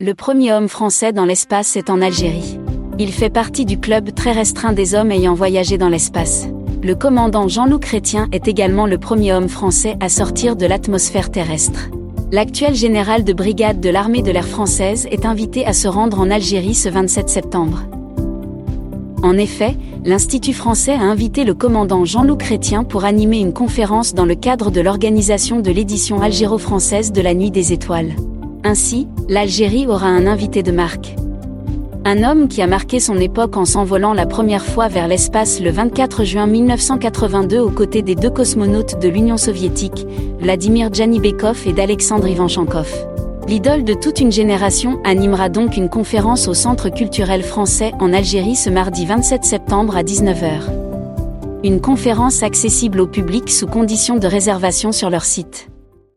Le premier homme français dans l'espace est en Algérie. Il fait partie du club très restreint des hommes ayant voyagé dans l'espace. Le commandant Jean-Loup Chrétien est également le premier homme français à sortir de l'atmosphère terrestre. L'actuel général de brigade de l'armée de l'air française est invité à se rendre en Algérie ce 27 septembre. En effet, l'Institut français a invité le commandant Jean-Loup Chrétien pour animer une conférence dans le cadre de l'organisation de l'édition algéro-française de la Nuit des Étoiles. Ainsi, l'Algérie aura un invité de marque. Un homme qui a marqué son époque en s'envolant la première fois vers l'espace le 24 juin 1982 aux côtés des deux cosmonautes de l'Union soviétique, Vladimir Janibekov et d'Alexandre Ivanchenkov. L'idole de toute une génération animera donc une conférence au Centre culturel français en Algérie ce mardi 27 septembre à 19h. Une conférence accessible au public sous condition de réservation sur leur site.